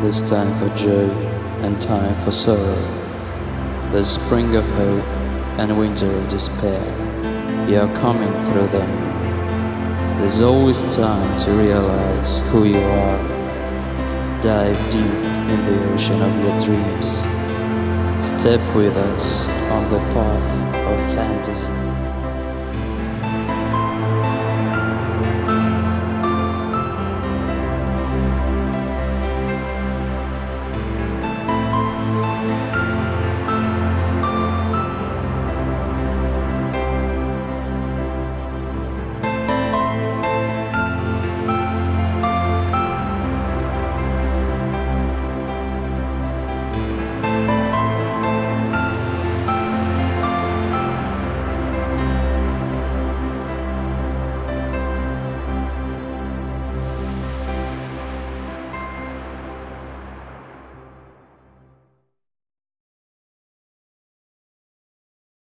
This time for joy and time for sorrow. the spring of hope and winter of despair. You're coming through them. There's always time to realize who you are. Dive deep in the ocean of your dreams. Step with us on the path of fantasy.